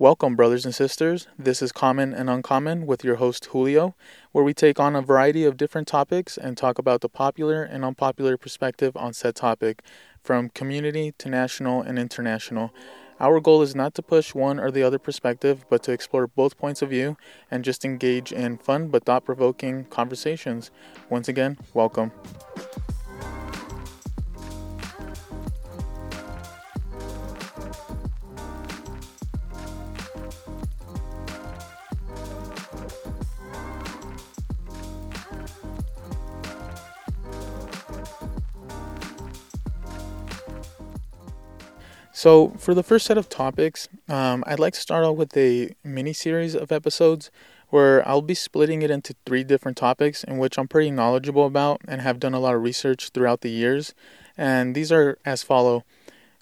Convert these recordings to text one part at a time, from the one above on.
Welcome, brothers and sisters. This is Common and Uncommon with your host Julio, where we take on a variety of different topics and talk about the popular and unpopular perspective on said topic, from community to national and international. Our goal is not to push one or the other perspective, but to explore both points of view and just engage in fun but thought provoking conversations. Once again, welcome. So, for the first set of topics, um, I'd like to start off with a mini series of episodes where I'll be splitting it into three different topics in which I'm pretty knowledgeable about and have done a lot of research throughout the years. And these are as follow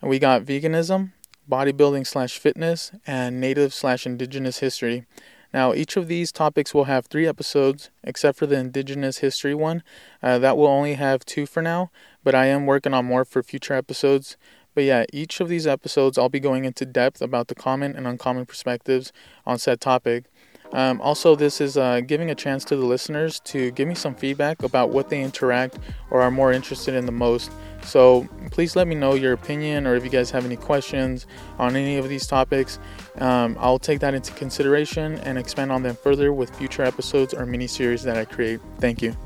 we got veganism, bodybuilding slash fitness, and native slash indigenous history. Now, each of these topics will have three episodes, except for the indigenous history one. Uh, that will only have two for now, but I am working on more for future episodes. But yeah, each of these episodes, I'll be going into depth about the common and uncommon perspectives on said topic. Um, also, this is uh, giving a chance to the listeners to give me some feedback about what they interact or are more interested in the most. So please let me know your opinion or if you guys have any questions on any of these topics. Um, I'll take that into consideration and expand on them further with future episodes or mini series that I create. Thank you.